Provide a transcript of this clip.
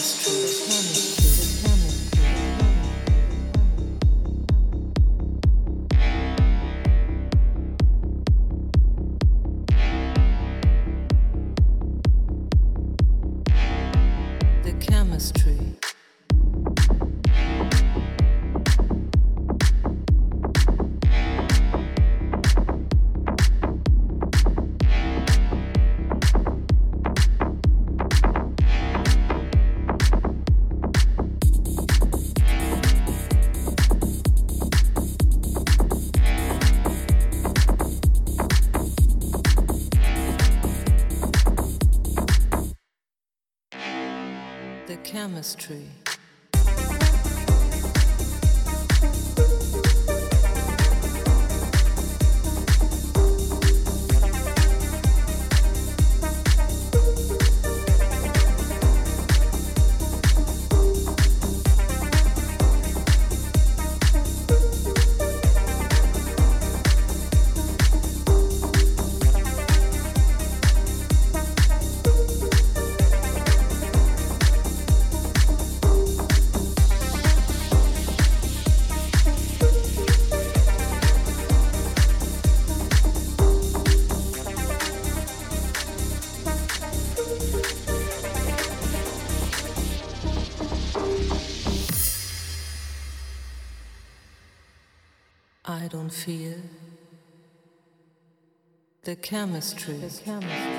chemistry. The chemistry. The chemistry.